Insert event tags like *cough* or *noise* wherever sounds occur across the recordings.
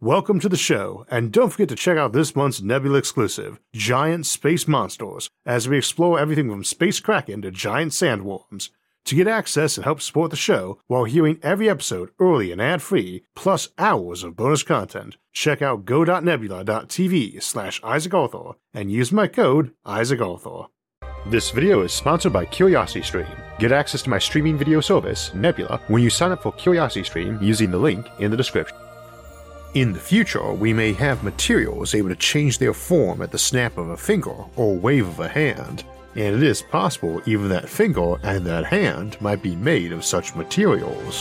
Welcome to the show, and don't forget to check out this month's Nebula exclusive, Giant Space Monsters, as we explore everything from space kraken to giant sandworms. To get access and help support the show while hearing every episode early and ad-free, plus hours of bonus content, check out go.nebula.tv slash Isaac Arthur and use my code Isaac Arthur. This video is sponsored by CuriosityStream. Get access to my streaming video service, Nebula, when you sign up for CuriosityStream using the link in the description. In the future, we may have materials able to change their form at the snap of a finger or wave of a hand, and it is possible even that finger and that hand might be made of such materials.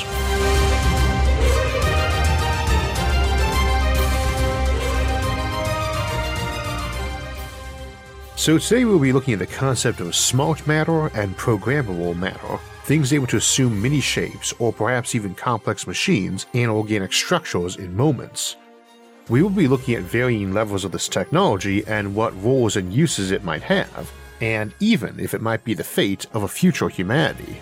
So today we'll be looking at the concept of smart matter and programmable matter, things able to assume many shapes or perhaps even complex machines and organic structures in moments. We will be looking at varying levels of this technology and what roles and uses it might have, and even if it might be the fate of a future humanity.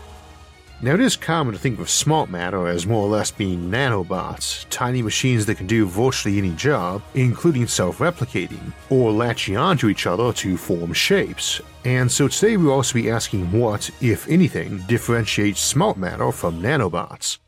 Now, it is common to think of smart matter as more or less being nanobots, tiny machines that can do virtually any job, including self replicating, or latching onto each other to form shapes. And so today we'll also be asking what, if anything, differentiates smart matter from nanobots.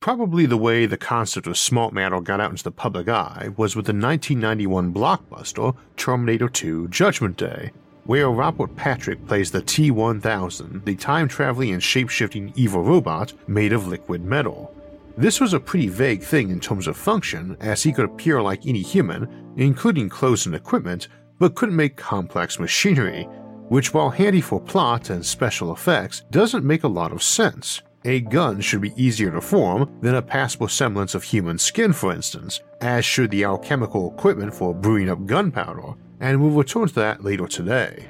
Probably the way the concept of smart matter got out into the public eye was with the 1991 blockbuster Terminator 2 Judgment Day, where Robert Patrick plays the T 1000, the time traveling and shape shifting evil robot made of liquid metal. This was a pretty vague thing in terms of function, as he could appear like any human, including clothes and equipment, but couldn't make complex machinery, which, while handy for plot and special effects, doesn't make a lot of sense. A gun should be easier to form than a passable semblance of human skin, for instance, as should the alchemical equipment for brewing up gunpowder, and we'll return to that later today.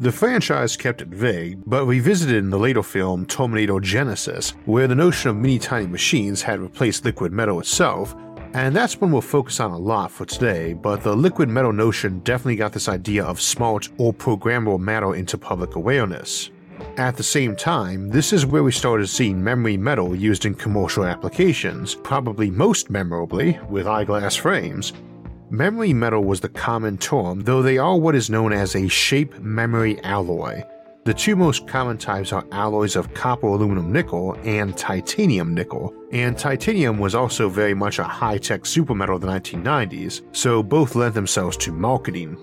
The franchise kept it vague, but revisited in the later film Terminator Genisys, where the notion of mini tiny machines had replaced liquid metal itself, and that's one we'll focus on a lot for today, but the liquid metal notion definitely got this idea of smart or programmable matter into public awareness. At the same time, this is where we started seeing memory metal used in commercial applications, probably most memorably with eyeglass frames, Memory metal was the common term, though they are what is known as a shape memory alloy. The two most common types are alloys of copper aluminum nickel and titanium nickel, and titanium was also very much a high tech supermetal of the 1990s, so both lent themselves to marketing.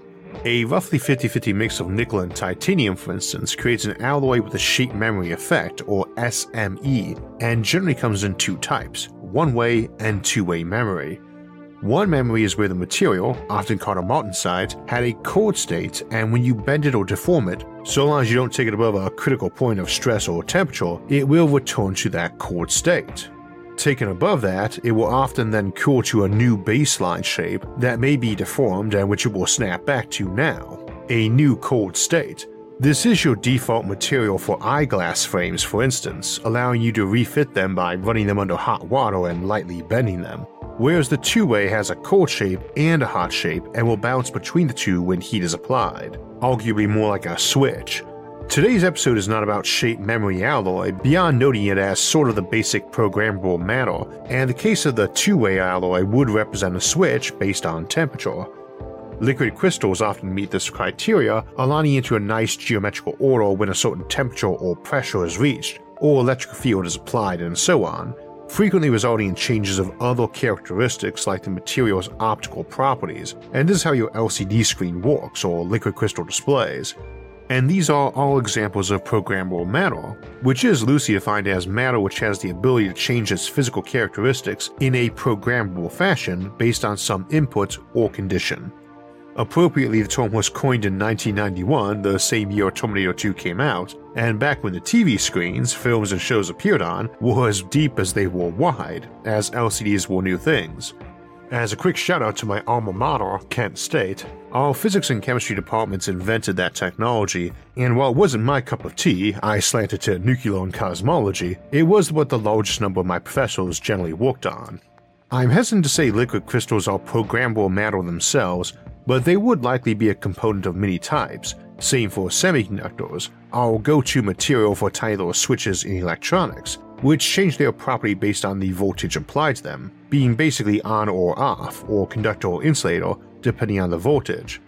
A roughly 50 50 mix of nickel and titanium, for instance, creates an alloy with a shape memory effect, or SME, and generally comes in two types one way and two way memory. One memory is where the material, often called a martensite, had a cold state, and when you bend it or deform it, so long as you don't take it above a critical point of stress or temperature, it will return to that cold state. Taken above that, it will often then cool to a new baseline shape that may be deformed and which it will snap back to now, a new cold state. This is your default material for eyeglass frames, for instance, allowing you to refit them by running them under hot water and lightly bending them whereas the two-way has a cold shape and a hot shape and will bounce between the two when heat is applied, arguably more like a switch. Today's episode is not about shape memory alloy, beyond noting it as sort of the basic programmable matter, and the case of the two-way alloy would represent a switch based on temperature. Liquid crystals often meet this criteria, aligning into a nice geometrical order when a certain temperature or pressure is reached, or electric field is applied, and so on, frequently resulting in changes of other characteristics like the material's optical properties, and this is how your LCD screen works or liquid crystal displays. And these are all examples of programmable matter, which is loosely defined as matter which has the ability to change its physical characteristics in a programmable fashion based on some input or condition. Appropriately, the term was coined in 1991, the same year Terminator 2 came out, and back when the TV screens, films, and shows appeared on were as deep as they were wide, as LCDs were new things. As a quick shout out to my alma mater, Kent State, our physics and chemistry departments invented that technology, and while it wasn't my cup of tea, I slanted to nuclear and cosmology, it was what the largest number of my professors generally worked on. I'm hesitant to say liquid crystals are programmable matter themselves, but they would likely be a component of many types. Same for semiconductors, our go to material for little switches in electronics, which change their property based on the voltage applied to them, being basically on or off, or conductor or insulator, depending on the voltage.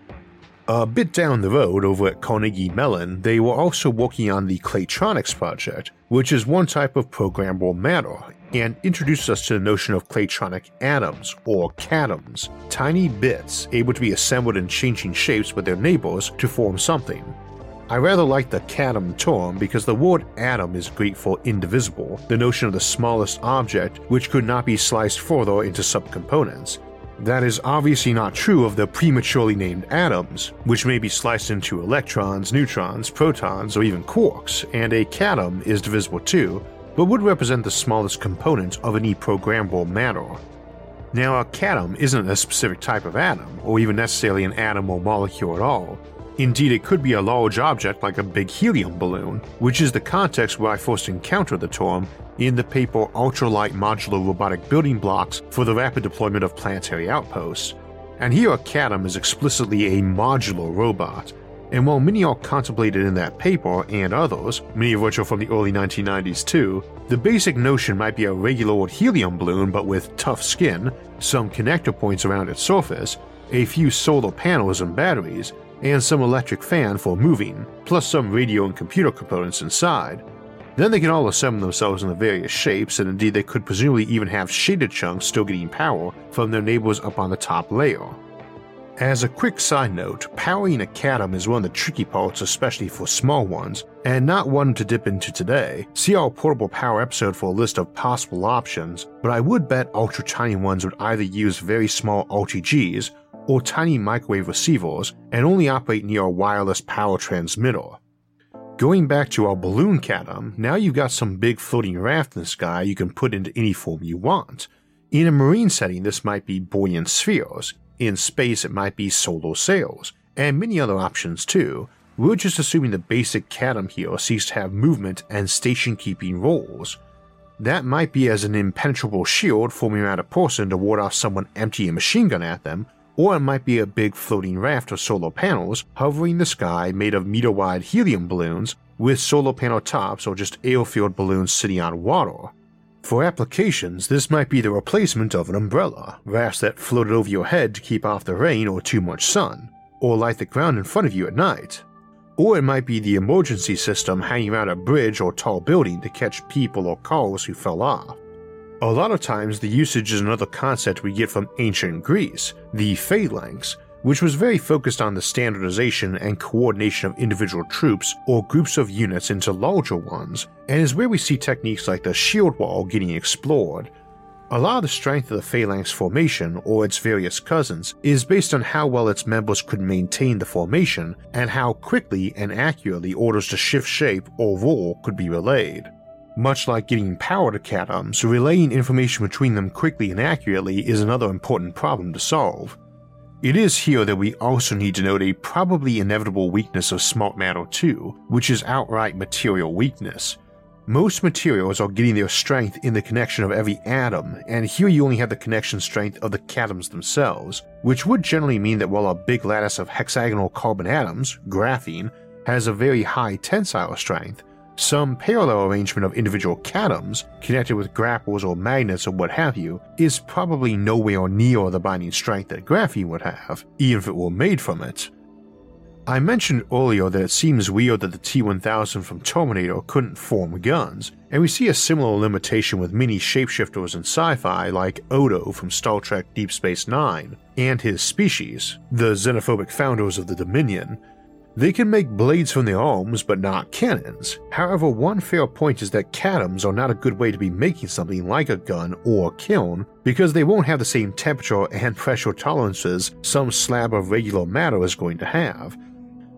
A bit down the road over at Carnegie Mellon, they were also working on the Claytronics project, which is one type of programmable matter and introduces us to the notion of Claytronic atoms, or catoms, tiny bits able to be assembled in changing shapes with their neighbors to form something. I rather like the catom term because the word atom is Greek for indivisible, the notion of the smallest object which could not be sliced further into subcomponents, that is obviously not true of the prematurely named atoms, which may be sliced into electrons, neutrons, protons, or even quarks, and a catom is divisible too, but would represent the smallest component of any programmable matter. Now, a catom isn't a specific type of atom, or even necessarily an atom or molecule at all. Indeed, it could be a large object like a big helium balloon, which is the context where I first encountered the term in the paper Ultralight Modular Robotic Building Blocks for the Rapid Deployment of Planetary Outposts. And here, a Catom is explicitly a modular robot. And while many are contemplated in that paper and others, many of which are from the early 1990s too, the basic notion might be a regular old helium balloon but with tough skin, some connector points around its surface, a few solar panels and batteries, and some electric fan for moving, plus some radio and computer components inside, then they can all assemble themselves into various shapes, and indeed they could presumably even have shaded chunks still getting power from their neighbors up on the top layer. As a quick side note, powering a catom is one of the tricky parts, especially for small ones, and not one to dip into today. See our portable power episode for a list of possible options, but I would bet ultra tiny ones would either use very small RTGs or tiny microwave receivers and only operate near a wireless power transmitter. Going back to our balloon catom, now you've got some big floating raft in the sky you can put into any form you want. In a marine setting, this might be buoyant spheres. In space, it might be solar sails, and many other options too. We're just assuming the basic catom here seeks to have movement and station keeping roles. That might be as an impenetrable shield forming around a person to ward off someone emptying a machine gun at them, or it might be a big floating raft of solar panels hovering the sky made of meter wide helium balloons with solar panel tops or just air-filled balloons sitting on water. For applications, this might be the replacement of an umbrella, rafts that floated over your head to keep off the rain or too much sun, or light the ground in front of you at night. Or it might be the emergency system hanging around a bridge or tall building to catch people or cars who fell off. A lot of times, the usage is another concept we get from ancient Greece, the phalanx, which was very focused on the standardization and coordination of individual troops or groups of units into larger ones, and is where we see techniques like the shield wall getting explored. A lot of the strength of the phalanx formation, or its various cousins, is based on how well its members could maintain the formation and how quickly and accurately orders to shift shape or roll could be relayed. Much like getting power to catoms, relaying information between them quickly and accurately is another important problem to solve. It is here that we also need to note a probably inevitable weakness of smart matter too, which is outright material weakness. Most materials are getting their strength in the connection of every atom, and here you only have the connection strength of the catoms themselves, which would generally mean that while a big lattice of hexagonal carbon atoms, graphene, has a very high tensile strength, some parallel arrangement of individual catoms, connected with grapples or magnets or what have you, is probably nowhere near the binding strength that graphene would have, even if it were made from it. I mentioned earlier that it seems weird that the T 1000 from Terminator couldn't form guns, and we see a similar limitation with many shapeshifters in sci fi like Odo from Star Trek Deep Space Nine, and his species, the xenophobic founders of the Dominion, they can make blades from their arms, but not cannons. However, one fair point is that catoms are not a good way to be making something like a gun or kiln, because they won't have the same temperature and *laughs* pressure tolerances some slab of regular matter is going to have.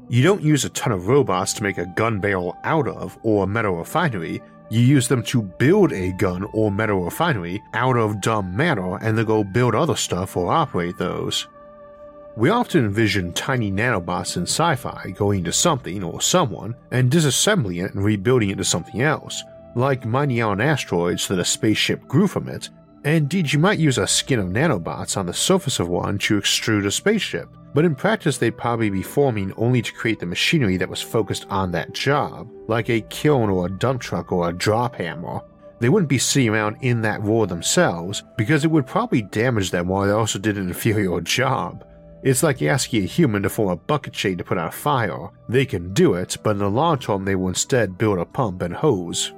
You don't use a ton of robots to make a gun barrel out of, or a metal refinery, you use them to build a gun or metal refinery out of dumb matter and then go build other stuff or operate those. We often envision tiny nanobots in sci fi going to something or someone and disassembling it and rebuilding it into something else, like mining out asteroids that a spaceship grew from it. Indeed, you might use a skin of nanobots on the surface of one to extrude a spaceship, but in practice they'd probably be forming only to create the machinery that was focused on that job, like a kiln or a dump truck or a drop hammer. they wouldn't be sitting around in that role themselves because it would probably damage them while they also did an inferior *laughs* job. It's like asking a human to form a bucket shade to put out a fire. They can do it, but in the long term, they will instead build a pump and hose.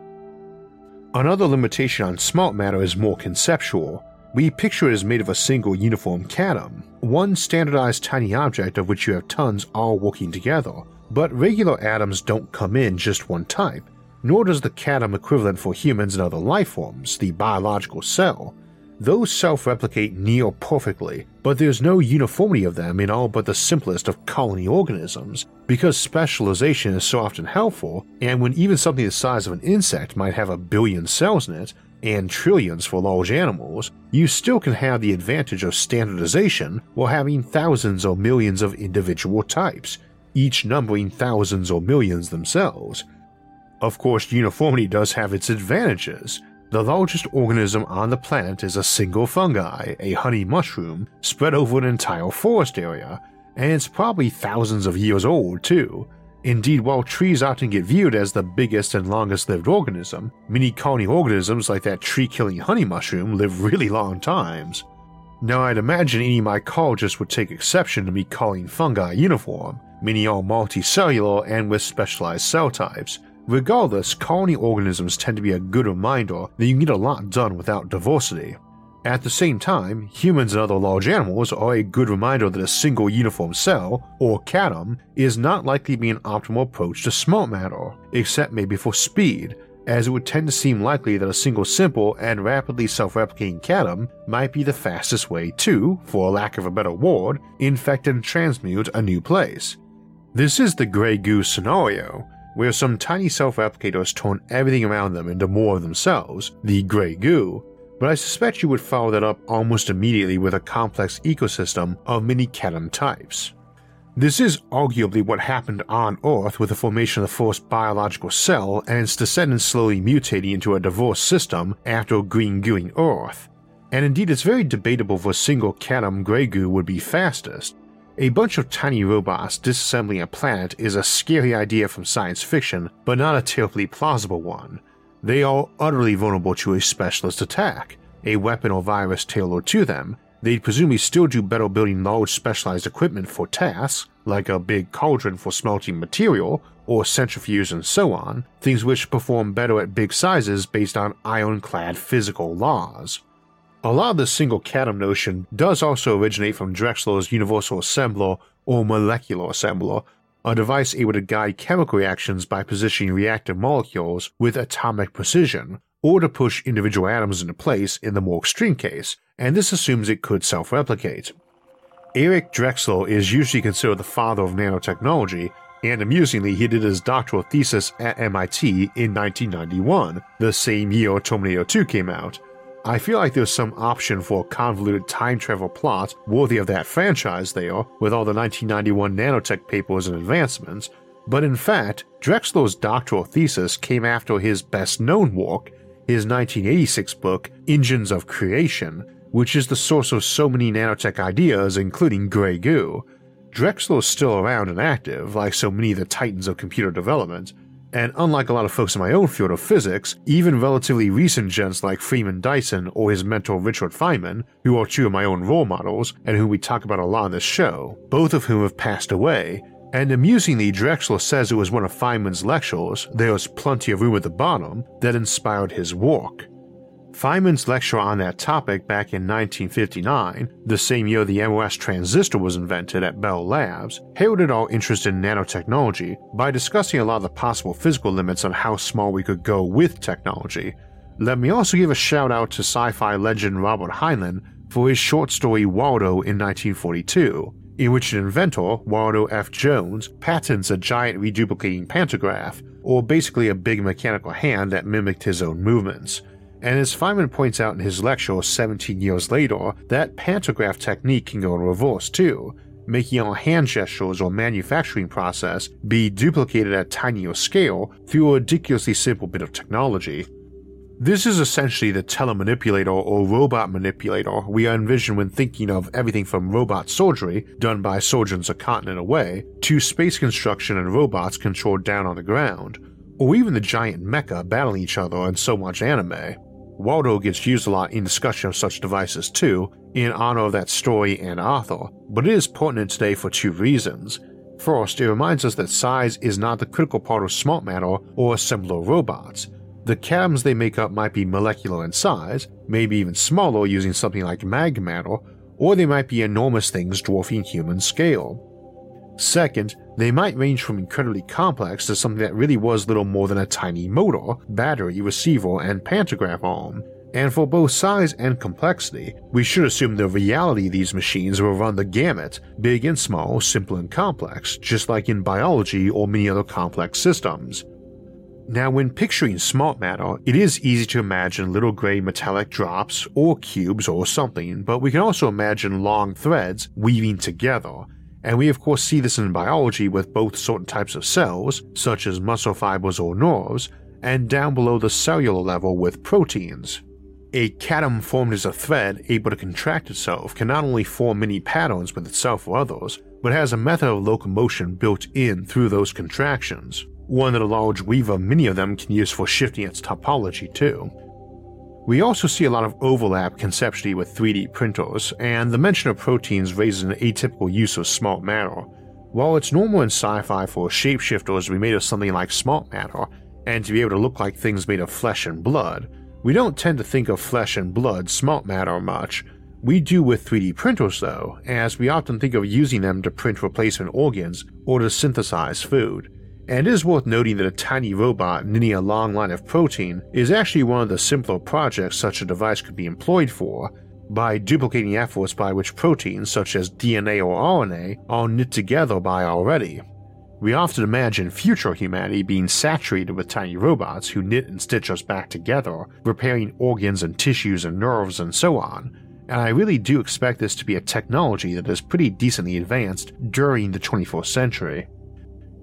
Another limitation on smart matter is more conceptual. We picture it as made of a single uniform atom, one standardized tiny object of which you have tons all working together. But regular atoms don't come in just one type, nor does the atom equivalent for humans and other life forms, the biological cell. Those self replicate near perfectly, but there's no uniformity of them in all but the simplest of colony organisms, because specialization is so often helpful, and when even something the size of an insect might have a billion cells in it, and trillions for large animals, you still can have the advantage of standardization while having thousands or millions of individual types, each numbering thousands or millions themselves. Of course, uniformity does have its advantages. The largest organism on the planet is a single fungi, a honey mushroom, spread over an entire forest area, and it's probably thousands of years old, too. Indeed, while trees often get viewed as the biggest and longest lived organism, many colony organisms like that tree killing honey mushroom live really long times. Now, I'd imagine any mycologists would take exception to me calling fungi uniform, many are multicellular and with specialized cell types. Regardless, colony organisms tend to be a good reminder that you get a lot done without diversity. At the same time, humans and other large animals are a good reminder that a single uniform cell, or atom, is not likely to be an optimal approach to smart matter, except maybe for speed, as it would tend to seem likely that a single simple and rapidly self-replicating atom might be the fastest way to, for lack of a better word, infect and transmute a new place. This is the Grey Goose scenario, where some tiny self-replicators turn everything around them into more of themselves, the Grey Goo, but I suspect you would follow that up almost immediately with a complex ecosystem of many catom types. This is arguably what happened on Earth with the formation of the first biological cell and its descendants slowly mutating into a diverse system after green gooing Earth. And indeed, it's very debatable if a single catom Grey Goo would be fastest. A bunch of tiny robots disassembling a planet is a scary idea from science fiction, but not a terribly plausible one. They are utterly vulnerable to a specialist attack, a weapon or virus tailored to them. They'd presumably still do better building large specialized equipment for tasks, like a big cauldron for smelting material, or centrifuge and so on, things which perform better at big sizes based on ironclad physical laws. A lot of the single atom notion does also originate from Drexler's Universal Assembler or Molecular Assembler, a device able to guide chemical reactions by positioning reactive molecules with atomic precision, or to push individual atoms into place in the more extreme case, and this assumes it could self replicate. Eric Drexler is usually considered the father of nanotechnology, and amusingly, he did his doctoral thesis at MIT in 1991, the same year Terminator 2 came out, I feel like there's some option for a convoluted time travel plot worthy of that franchise there, with all the 1991 nanotech papers and advancements, but in fact, Drexler's doctoral thesis came after his best known work, his 1986 book, Engines of Creation, which is the source of so many nanotech ideas, including Grey Goo. Drexler is still around and active, like so many of the titans of computer development, and unlike a lot of folks in my own field of physics, even relatively recent gents like Freeman Dyson or his mentor Richard Feynman, who are two of my own role models and whom we talk about a lot on this show, both of whom have passed away, and amusingly, Drexler says it was one of Feynman's lectures, There's Plenty of Room at the Bottom, that inspired his work. Feynman's lecture on that topic back in 1959, the same year the MOS transistor was invented at Bell Labs, heralded our interest in nanotechnology by discussing a lot of the possible physical limits on how small we could go with technology. Let me also give a shout out to sci fi legend Robert Heinlein for his short story Waldo in 1942, in which an inventor, Waldo F. Jones, patents a giant reduplicating pantograph, or basically a big mechanical hand that mimicked his own movements. And as Feynman points out in his lecture 17 years later, that pantograph technique can go in reverse too, making our hand gestures or manufacturing process be duplicated at tinier scale through a ridiculously simple bit of technology. This is essentially the telemanipulator or robot manipulator we envision when thinking of everything from robot surgery done by surgeons a continent away to space construction and robots controlled down on the ground, or even the giant mecha battling each other in so much anime. Waldo gets used a lot in discussion of such devices too, in honor of that story and author, but it is pertinent today for two reasons. First, it reminds us that size is not the critical part of smart matter or assembler robots. The catoms they make up might be molecular in size, maybe even smaller using something like mag matter, or they might be enormous things dwarfing human scale. Second, they might range from incredibly complex to something that really was little more than a tiny motor, battery, receiver, and pantograph arm. And for both size and complexity, we should assume the reality these machines will run the gamut, big and small, simple and complex, just like in biology or many other complex systems. Now, when picturing smart matter, it is easy to imagine little gray metallic drops or cubes or something, but we can also imagine long threads weaving together, and we of course see this in biology with both certain types of cells, such as muscle fibers or nerves, and down below the cellular level with proteins. A catom formed as a thread able to contract itself can not only form many patterns with itself or others, but has a method of locomotion built in through those contractions, one that a large weaver many of them can use for shifting its topology too. We also see a lot of overlap conceptually with 3D printers, and the mention of proteins raises an atypical use of smart matter. While it's normal in sci fi for shapeshifters to be made of something like smart matter, and to be able to look like things made of flesh and blood, we don't tend to think of flesh and blood smart matter much. We do with 3D printers though, as we often think of using them to print replacement organs or to synthesize food. And it is worth noting that a tiny robot knitting a long line of protein is actually one of the simpler projects such a device could be employed for, by duplicating efforts by which proteins such as DNA or RNA are knit together by already. We often imagine future humanity being saturated with tiny robots who knit and stitch us back together, repairing organs and tissues and nerves and so on, and I really do expect this to be a technology that is pretty decently advanced during the 21st century.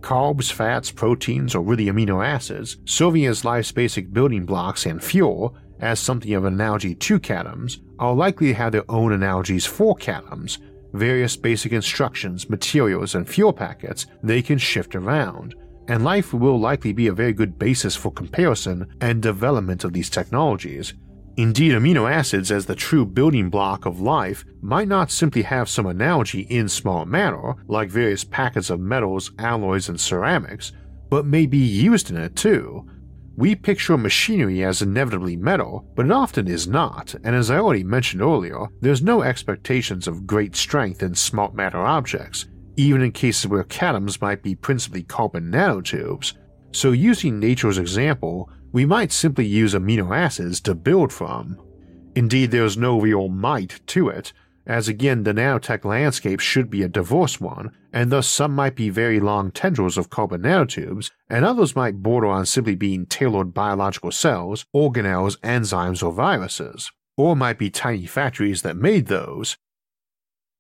Carbs, fats, proteins, or really amino acids, serving as life's basic building blocks and fuel, as something of an analogy to catoms, are likely to have their own analogies for catoms, various basic instructions, materials, and fuel packets they can shift around, and life will likely be a very good basis for comparison and development of these technologies, Indeed, amino acids as the true building block of life might not simply have some analogy in smart matter, like various packets of metals, alloys, and ceramics, but may be used in it too. We picture machinery as inevitably metal, but it often is not, and as I already mentioned earlier, there's no expectations of great strength in smart matter objects, even in cases where catoms might be principally carbon nanotubes. So, using nature's example, we might simply use amino acids to build from. Indeed, there's no real might to it, as again the nanotech landscape should be a diverse one, and thus some might be very long tendrils of carbon nanotubes, and others might border on simply being tailored biological cells, organelles, enzymes, or viruses, or might be tiny factories that made those.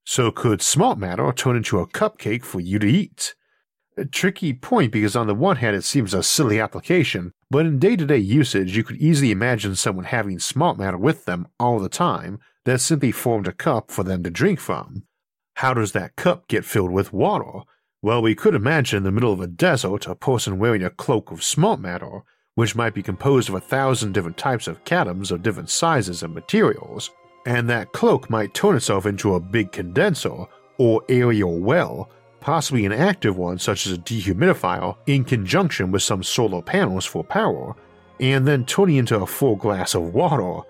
So could smart matter turn into a cupcake for you to eat? A tricky point because on the one hand it seems a silly application, but in day to day usage you could easily imagine someone having smart matter with them all the time that simply formed a cup for them to drink from. How does that cup get filled with water? Well, we could imagine in the middle of a desert a person wearing a cloak of smart matter, which might be composed of a thousand different types of catoms of different sizes and materials, and that cloak might turn itself into a big condenser or aerial well possibly an active one such as a dehumidifier, in conjunction with some solar panels for power, and then turning into a full glass of water.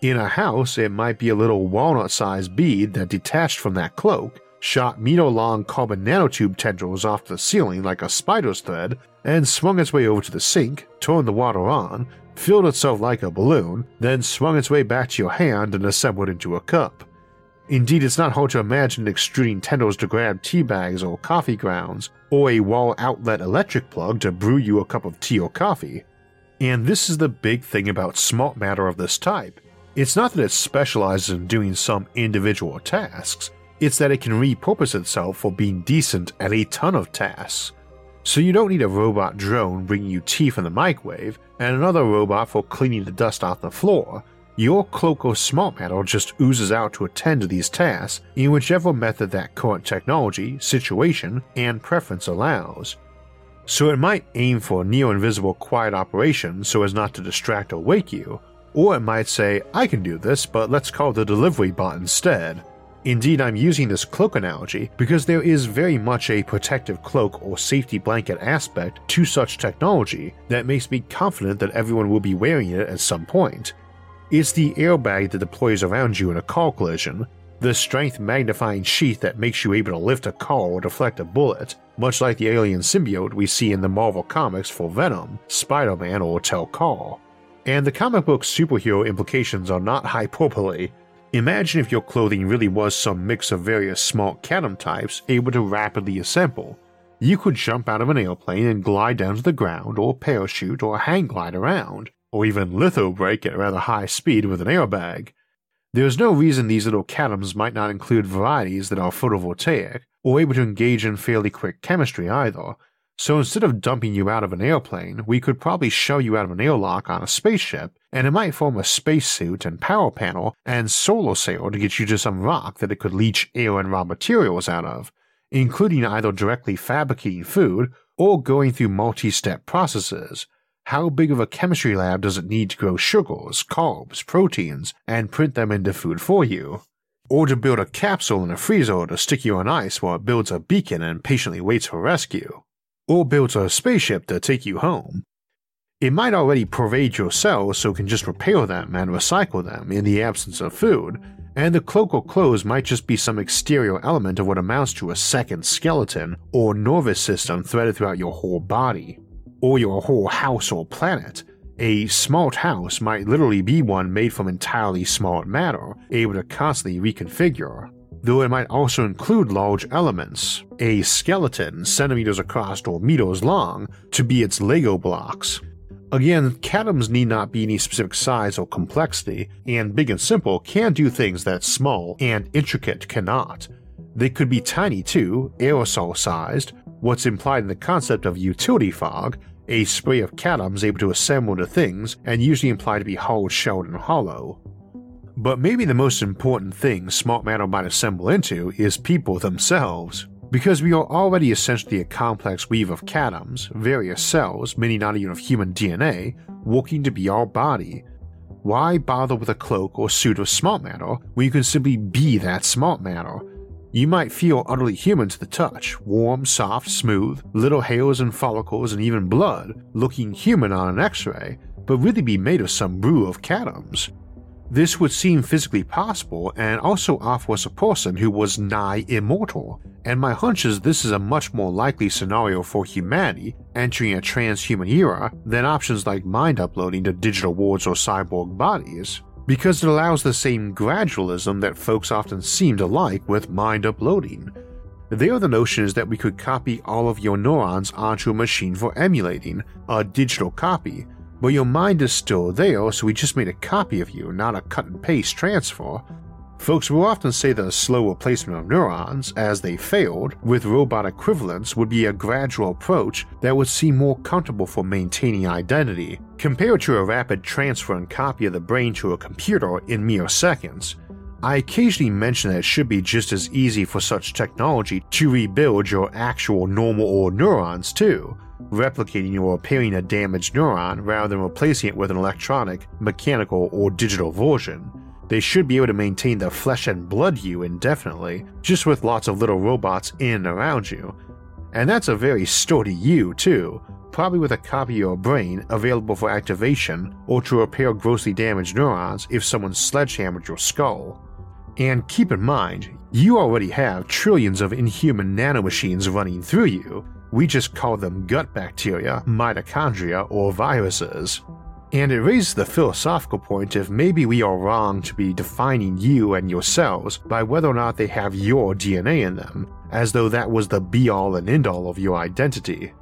In a house, it might be a little walnut sized bead that detached from that cloak, shot meter long carbon nanotube tendrils off the ceiling like a spider's thread, and swung its way over to the sink, turned the water on, filled itself like a balloon, then swung its way back to your hand and assembled into a cup. Indeed, it's not hard to imagine extruding tendrils to grab tea bags or coffee grounds, or a wall outlet electric plug to brew you a cup of tea or coffee. And this is the big thing about smart matter of this type. It's not that it specializes in doing some individual tasks, it's that it can repurpose itself for being decent at a ton of tasks. So you don't need a robot drone bringing you tea from the microwave and another robot for cleaning the dust off the floor your cloak of smart matter just oozes out to attend to these tasks in whichever method that current technology, situation, and preference allows. so it might aim for near invisible quiet operation so as not to distract or wake you, or it might say, I can do this, but let's call the delivery bot instead. Indeed, I'm using this cloak analogy because there is very much a protective cloak or safety blanket aspect to such technology that makes me confident that everyone will be wearing it at some point. It's the airbag that deploys around you in a car collision, the strength magnifying sheath that makes you able to lift a car or deflect a bullet, much like the alien symbiote we see in the Marvel comics for Venom, Spider Man, or Tel-Kar. And the comic book superhero implications are not hyperbole. Imagine if your clothing really was some mix of various small catom types able to rapidly assemble. You could jump out of an airplane and glide down to the ground, or parachute, or hang glide around, or even litho brake at rather high speed with an airbag. There is no reason these little catoms might not include varieties that are photovoltaic, or able to engage in fairly quick chemistry either, so instead of dumping you out of an airplane, we could probably shove you out of an airlock on a spaceship, and it might form a spacesuit and power panel and solar sail to get you to some rock that it could leach air and raw materials out of, including either directly fabricating food or going through multi step processes. How big of a chemistry lab does it need to grow sugars, carbs, proteins, and print them into food for you? Or to build a capsule in a freezer to stick you on ice while it builds a beacon and patiently waits for rescue? or builds a spaceship to take you home. It might already pervade your cells so it can just repair them and recycle them in the absence of food, and the cloak or clothes might just be some exterior element of what amounts to a second skeleton or nervous system threaded throughout your whole body, or your whole house or planet. A smart house might literally be one made from entirely smart matter, able to constantly reconfigure, though it might also include large elements, a skeleton centimeters across or meters long, to be its Lego blocks. Again, catoms need not be any specific size or complexity, and big and simple can do things that small and intricate cannot. They could be tiny too, aerosol sized, what's implied in the concept of utility fog, a spray of catoms able to assemble into things and usually implied to be hard shelled and hollow. But maybe the most important thing Smart Matter might assemble into is people themselves. Because we are already essentially a complex weave of catoms, various cells, many not even of human DNA, working to be our body. Why bother with a cloak or suit of smart matter when you can simply be that smart matter? You might feel utterly human to the touch, warm, soft, smooth, little hairs and follicles and even blood, looking human on an x ray, but really be made of some brew of catoms. This would seem physically possible and also offer us a person who was nigh immortal, and my hunch is this is a much more likely scenario for humanity entering a transhuman era than options like mind uploading to digital wards or cyborg bodies, because it allows the same gradualism that folks often seem to like with mind uploading. There, the notion is that we could copy all of your neurons onto a machine for emulating, a digital copy, but your mind is still there, so we just made a copy of you, not a cut and paste transfer. Folks will often say that a slow replacement of neurons, as they failed, with robot equivalents would be a gradual approach that would seem more comfortable for maintaining identity, compared to a rapid transfer and copy of the brain to a computer in mere seconds. I occasionally mention that it should be just as easy for such technology to rebuild your actual normal or neurons too, replicating or repairing a damaged neuron rather than replacing it with an electronic, mechanical, or digital version. They should be able to maintain the flesh and blood you indefinitely, just with lots of little robots in and around you. And that's a very sturdy you, too, probably with a copy of your brain available for activation or to repair grossly damaged neurons if someone sledgehammered your skull. And keep in mind, you already have trillions of inhuman nanomachines running through you, we just call them gut bacteria, mitochondria, or viruses. And it raises the philosophical point if maybe we are wrong to be defining you and your cells by whether or not they have your DNA in them, as though that was the be all and end all of your identity.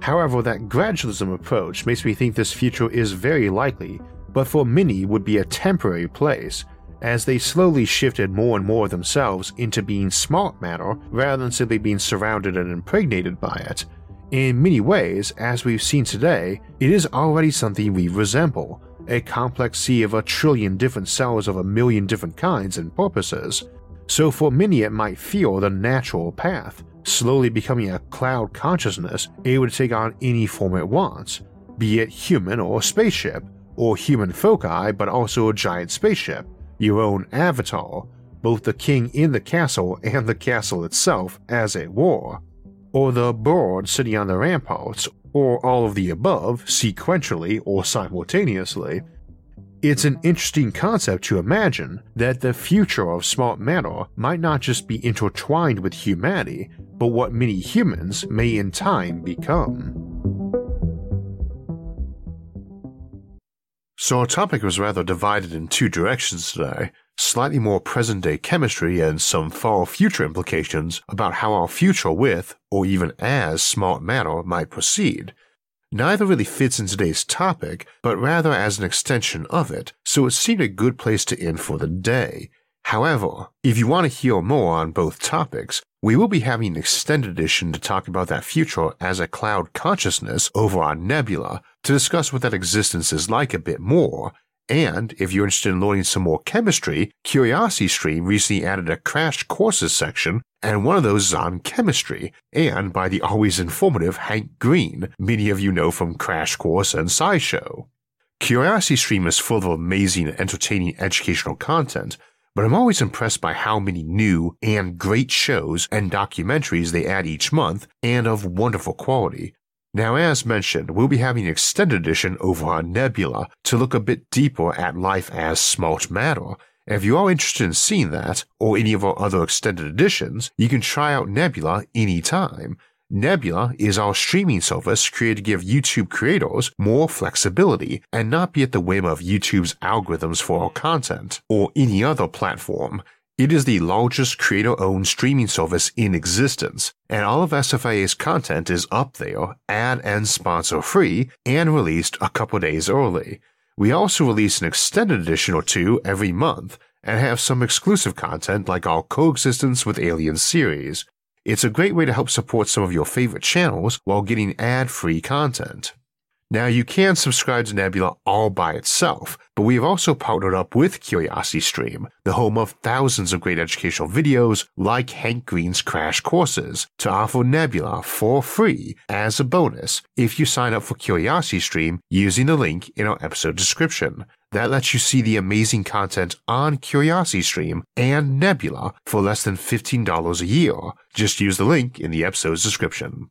However, that gradualism approach makes me think this future is very likely, but for many would be a temporary place, as they slowly shifted more and more of themselves into being smart matter rather than simply being surrounded and impregnated by it. In many ways, as we've seen today, it is already something we resemble. A complex sea of a trillion different cells of a million different kinds and purposes. So, for many, it might feel the natural path, slowly becoming a cloud consciousness able to take on any form it wants, be it human or spaceship, or human foci but also a giant spaceship, your own avatar, both the king in the castle and the castle itself as a war, or the bird sitting on the ramparts, or all of the above sequentially or simultaneously, it's an interesting concept to imagine that the future of smart matter might not just be intertwined with humanity, but what many humans may in time become. So, our topic was rather divided in two directions today slightly more present day chemistry and some far future implications about how our future with, or even as, smart matter might proceed. Neither really fits in today's topic, but rather as an extension of it, so it seemed a good place to end for the day. However, if you want to hear more on both topics, we will be having an extended edition to talk about that future as a cloud consciousness over our nebula to discuss what that existence is like a bit more. And if you're interested in learning some more chemistry, CuriosityStream recently added a crash courses section, and one of those is on chemistry, and by the always informative Hank Green, many of you know from Crash Course and SciShow. CuriosityStream is full of amazing and entertaining educational content, but I'm always impressed by how many new and great shows and documentaries they add each month and of wonderful quality. Now, as mentioned, we'll be having an extended edition over on Nebula to look a bit deeper at life as smart matter. if you are interested in seeing that, or any of our other extended editions, you can try out Nebula anytime. Nebula is our streaming service created to give YouTube creators more flexibility and not be at the whim of YouTube's algorithms for our content or any other platform. It is the largest creator owned streaming service in existence, and all of SFIA's content is up there, ad and sponsor free, and released a couple days early. We also release an extended edition or two every month and have some exclusive content like our Coexistence with Aliens series, it's a great way to help support some of your favorite channels while getting ad free content. Now, you can subscribe to Nebula all by itself, but we have also partnered up with CuriosityStream, the home of thousands of great educational videos like Hank Green's Crash Courses, to offer Nebula for free as a bonus if you sign up for CuriosityStream using the link in our episode description. That lets you see the amazing content on CuriosityStream and Nebula for less than $15 a year. Just use the link in the episode's description.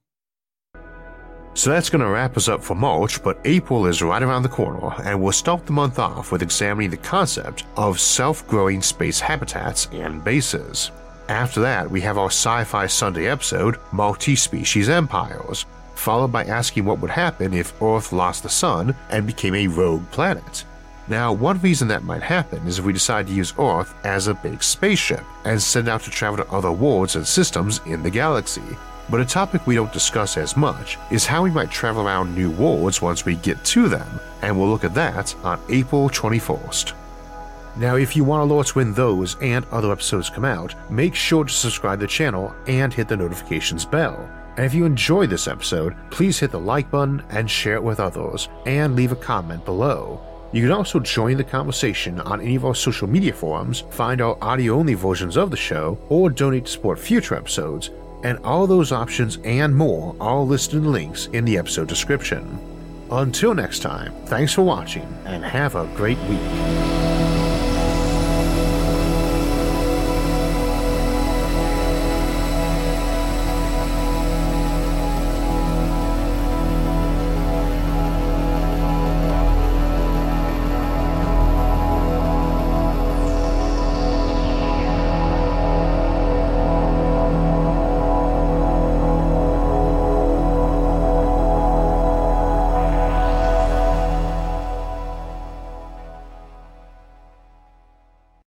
So that's going to wrap us up for March, but April is right around the corner, and we'll start the month off with examining the concept of self growing space habitats and bases. After that, we have our Sci Fi Sunday episode, Multi Species Empires, followed by asking what would happen if Earth lost the Sun and became a rogue planet. Now, one reason that might happen is if we decide to use Earth as a big spaceship and send out to travel to other worlds and systems in the galaxy, but a topic we don't discuss as much is how we might travel around new worlds once we get to them, and we'll look at that on April 21st. Now, if you want to alert when those and other episodes come out, make sure to subscribe to the channel and hit the notifications bell. And if you enjoyed this episode, please hit the like button and share it with others, and leave a comment below. You can also join the conversation on any of our social media forums, find our audio only versions of the show, or donate to support future episodes and all those options and more are listed in links in the episode description. Until next time, thanks for watching and have a great week.